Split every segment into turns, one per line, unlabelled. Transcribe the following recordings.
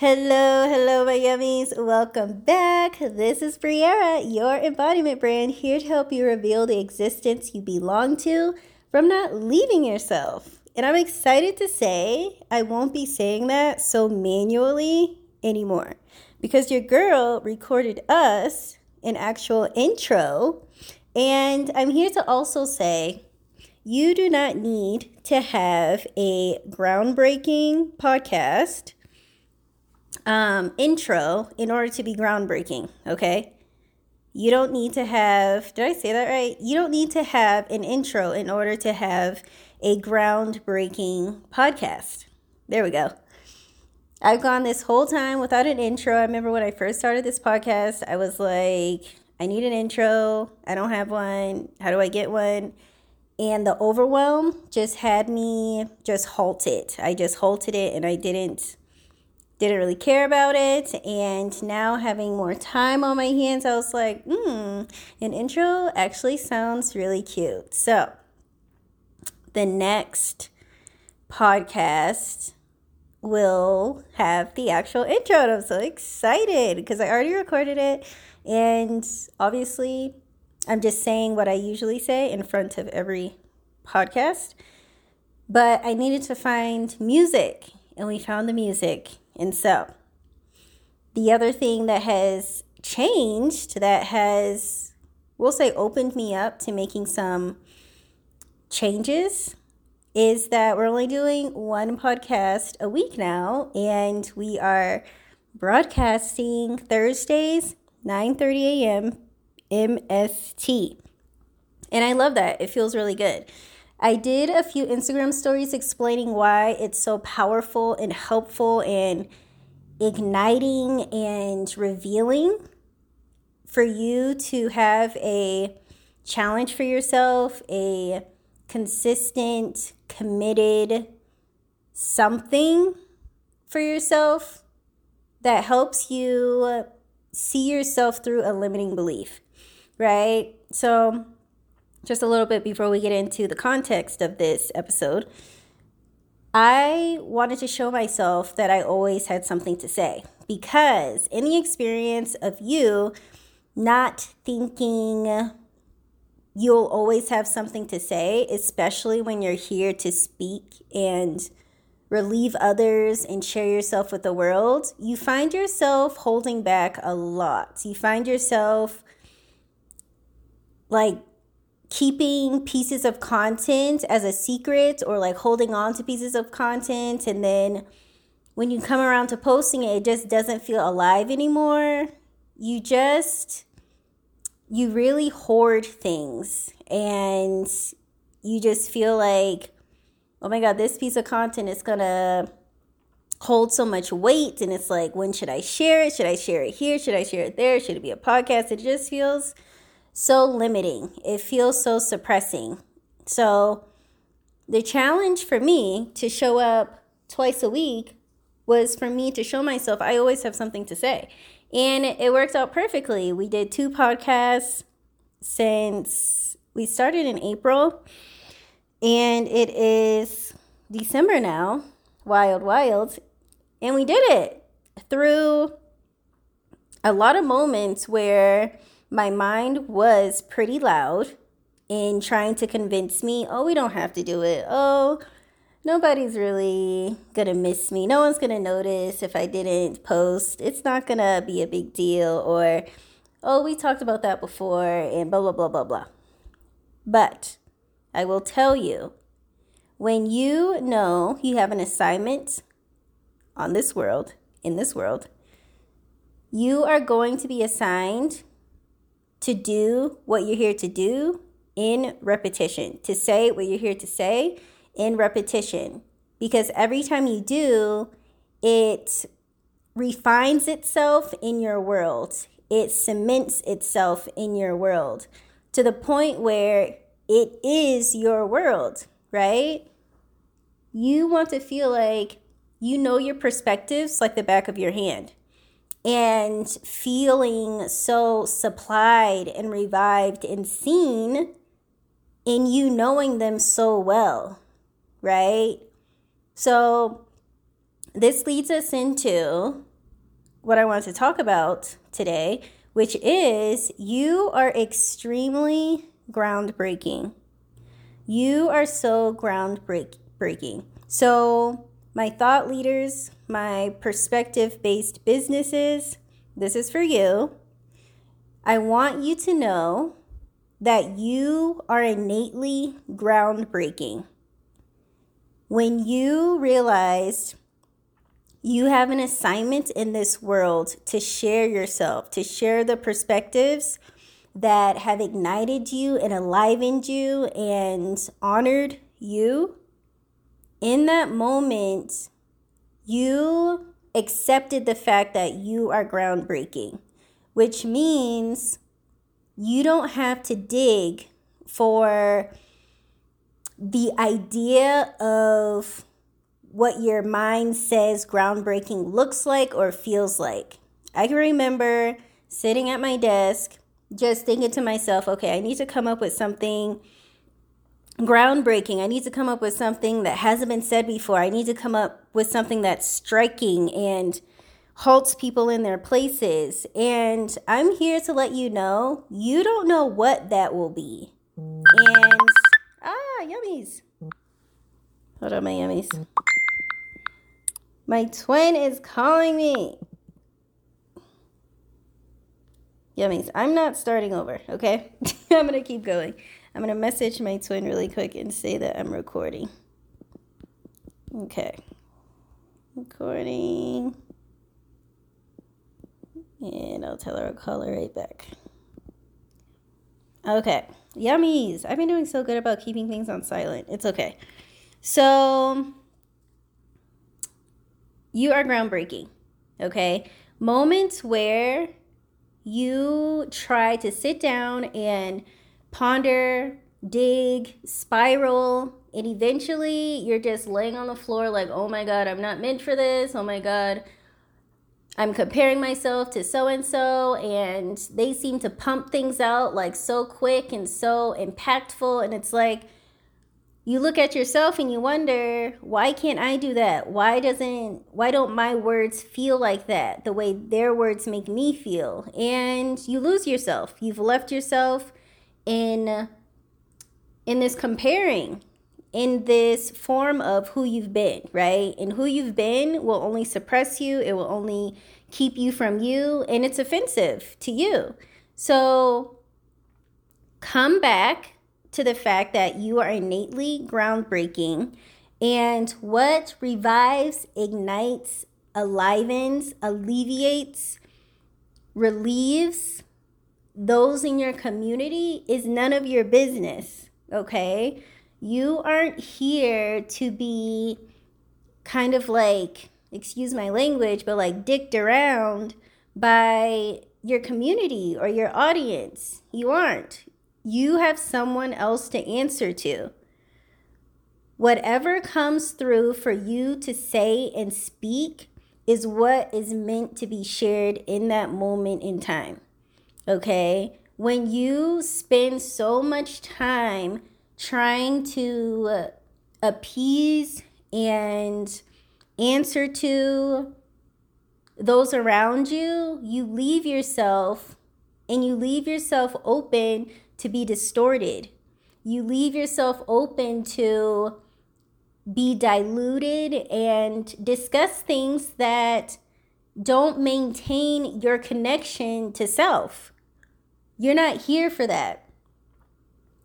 Hello, hello, my yummies. Welcome back. This is Briara, your embodiment brand, here to help you reveal the existence you belong to from not leaving yourself. And I'm excited to say I won't be saying that so manually anymore because your girl recorded us an actual intro. And I'm here to also say you do not need to have a groundbreaking podcast um, intro in order to be groundbreaking, okay? You don't need to have, did I say that right? You don't need to have an intro in order to have a groundbreaking podcast. There we go. I've gone this whole time without an intro. I remember when I first started this podcast, I was like, I need an intro. I don't have one. How do I get one? And the overwhelm just had me just halted. I just halted it and I didn't didn't really care about it. And now having more time on my hands, I was like, hmm, an intro actually sounds really cute. So the next podcast will have the actual intro. And I'm so excited because I already recorded it. And obviously, I'm just saying what I usually say in front of every podcast. But I needed to find music, and we found the music. And so, the other thing that has changed that has, we'll say, opened me up to making some changes is that we're only doing one podcast a week now, and we are broadcasting Thursdays, 9:30 a.m. MST. And I love that. It feels really good. I did a few Instagram stories explaining why it's so powerful and helpful and igniting and revealing for you to have a challenge for yourself, a consistent, committed something for yourself that helps you see yourself through a limiting belief, right? So, just a little bit before we get into the context of this episode, I wanted to show myself that I always had something to say because any experience of you not thinking you'll always have something to say, especially when you're here to speak and relieve others and share yourself with the world, you find yourself holding back a lot. You find yourself like keeping pieces of content as a secret or like holding on to pieces of content and then when you come around to posting it it just doesn't feel alive anymore. You just you really hoard things and you just feel like oh my god this piece of content is gonna hold so much weight and it's like when should i share it? Should i share it here? Should i share it there? Should it be a podcast? It just feels so limiting. It feels so suppressing. So, the challenge for me to show up twice a week was for me to show myself I always have something to say. And it worked out perfectly. We did two podcasts since we started in April, and it is December now. Wild, wild. And we did it through a lot of moments where my mind was pretty loud in trying to convince me, oh, we don't have to do it. Oh, nobody's really gonna miss me. No one's gonna notice if I didn't post. It's not gonna be a big deal. Or, oh, we talked about that before, and blah, blah, blah, blah, blah. But I will tell you when you know you have an assignment on this world, in this world, you are going to be assigned to do what you're here to do in repetition, to say what you're here to say in repetition. Because every time you do, it refines itself in your world, it cements itself in your world to the point where it is your world, right? You want to feel like you know your perspectives like the back of your hand and feeling so supplied and revived and seen in you knowing them so well, right? So, this leads us into what I want to talk about today, which is you are extremely groundbreaking. You are so groundbreaking. So, my thought leaders, my perspective based businesses, this is for you. I want you to know that you are innately groundbreaking. When you realized you have an assignment in this world to share yourself, to share the perspectives that have ignited you and enlivened you and honored you, in that moment, you accepted the fact that you are groundbreaking, which means you don't have to dig for the idea of what your mind says groundbreaking looks like or feels like. I can remember sitting at my desk just thinking to myself, okay, I need to come up with something groundbreaking. I need to come up with something that hasn't been said before. I need to come up with something that's striking and halts people in their places. And I'm here to let you know you don't know what that will be. And ah, yummies. Hold on, my yummies. My twin is calling me. Yummies. I'm not starting over, okay? I'm going to keep going. I'm going to message my twin really quick and say that I'm recording. Okay. Recording. And I'll tell her I'll call her right back. Okay. Yummies. I've been doing so good about keeping things on silent. It's okay. So, you are groundbreaking. Okay. Moments where you try to sit down and ponder, dig, spiral, and eventually you're just laying on the floor like, oh my God, I'm not meant for this. Oh my God, I'm comparing myself to so and so, and they seem to pump things out like so quick and so impactful. And it's like, you look at yourself and you wonder, why can't I do that? Why doesn't why don't my words feel like that the way their words make me feel? And you lose yourself. You've left yourself in in this comparing in this form of who you've been, right? And who you've been will only suppress you, it will only keep you from you, and it's offensive to you. So come back to the fact that you are innately groundbreaking. And what revives, ignites, alivens, alleviates, relieves those in your community is none of your business, okay? You aren't here to be kind of like, excuse my language, but like dicked around by your community or your audience. You aren't. You have someone else to answer to. Whatever comes through for you to say and speak is what is meant to be shared in that moment in time. Okay? When you spend so much time trying to uh, appease and answer to those around you, you leave yourself and you leave yourself open to be distorted. You leave yourself open to be diluted and discuss things that don't maintain your connection to self. You're not here for that.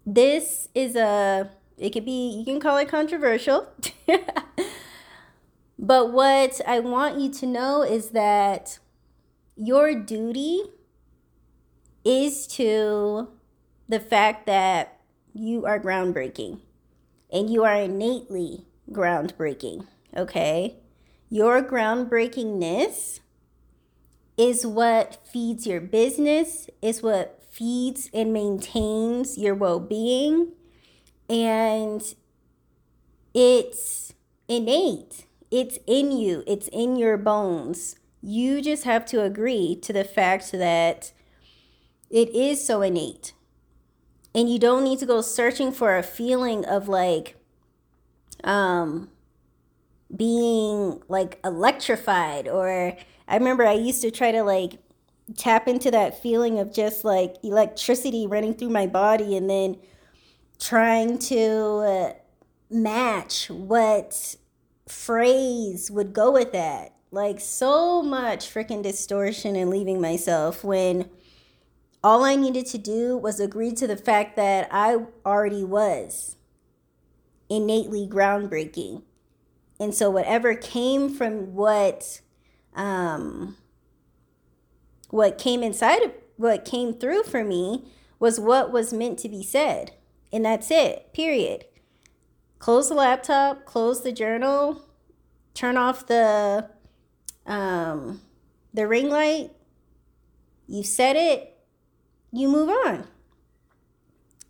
This is a it could be you can call it controversial. But what i want you to know is that your duty is to the fact that you are groundbreaking and you are innately groundbreaking okay your groundbreakingness is what feeds your business is what feeds and maintains your well being. And it's innate, it's in you, it's in your bones. You just have to agree to the fact that it is so innate. And you don't need to go searching for a feeling of like, um, being like electrified or I remember I used to try to like tap into that feeling of just like electricity running through my body and then trying to uh, match what phrase would go with that. Like so much freaking distortion and leaving myself when all I needed to do was agree to the fact that I already was innately groundbreaking. And so whatever came from what um what came inside of what came through for me was what was meant to be said. And that's it. Period. Close the laptop, close the journal, turn off the um the ring light. You said it, you move on.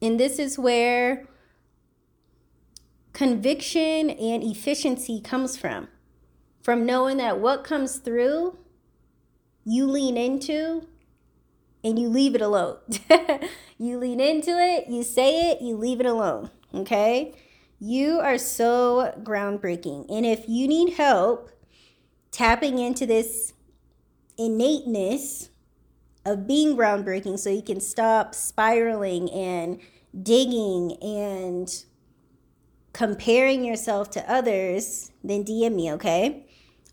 And this is where conviction and efficiency comes from. From knowing that what comes through, you lean into and you leave it alone. you lean into it, you say it, you leave it alone. Okay? You are so groundbreaking. And if you need help tapping into this innateness of being groundbreaking so you can stop spiraling and digging and comparing yourself to others, then DM me, okay?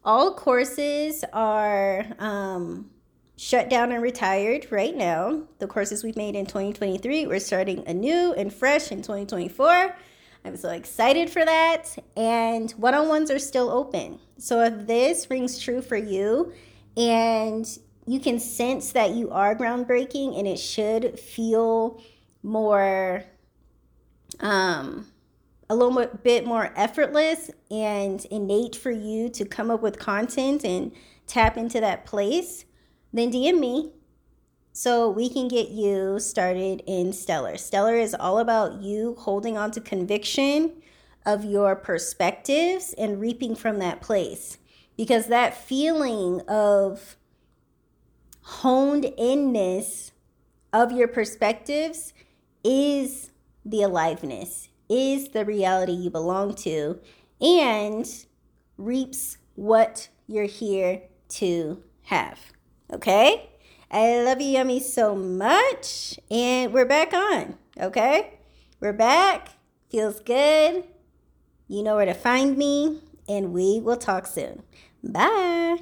All courses are um, shut down and retired right now. The courses we've made in 2023, we're starting anew and fresh in 2024. I'm so excited for that. And one on ones are still open. So if this rings true for you and you can sense that you are groundbreaking and it should feel more um a little bit more effortless and innate for you to come up with content and tap into that place, then DM me so we can get you started in Stellar. Stellar is all about you holding on to conviction of your perspectives and reaping from that place. Because that feeling of honed inness of your perspectives is the aliveness is the reality you belong to and reaps what you're here to have. Okay? I love you, Yummy, so much. And we're back on. Okay? We're back. Feels good. You know where to find me. And we will talk soon. Bye.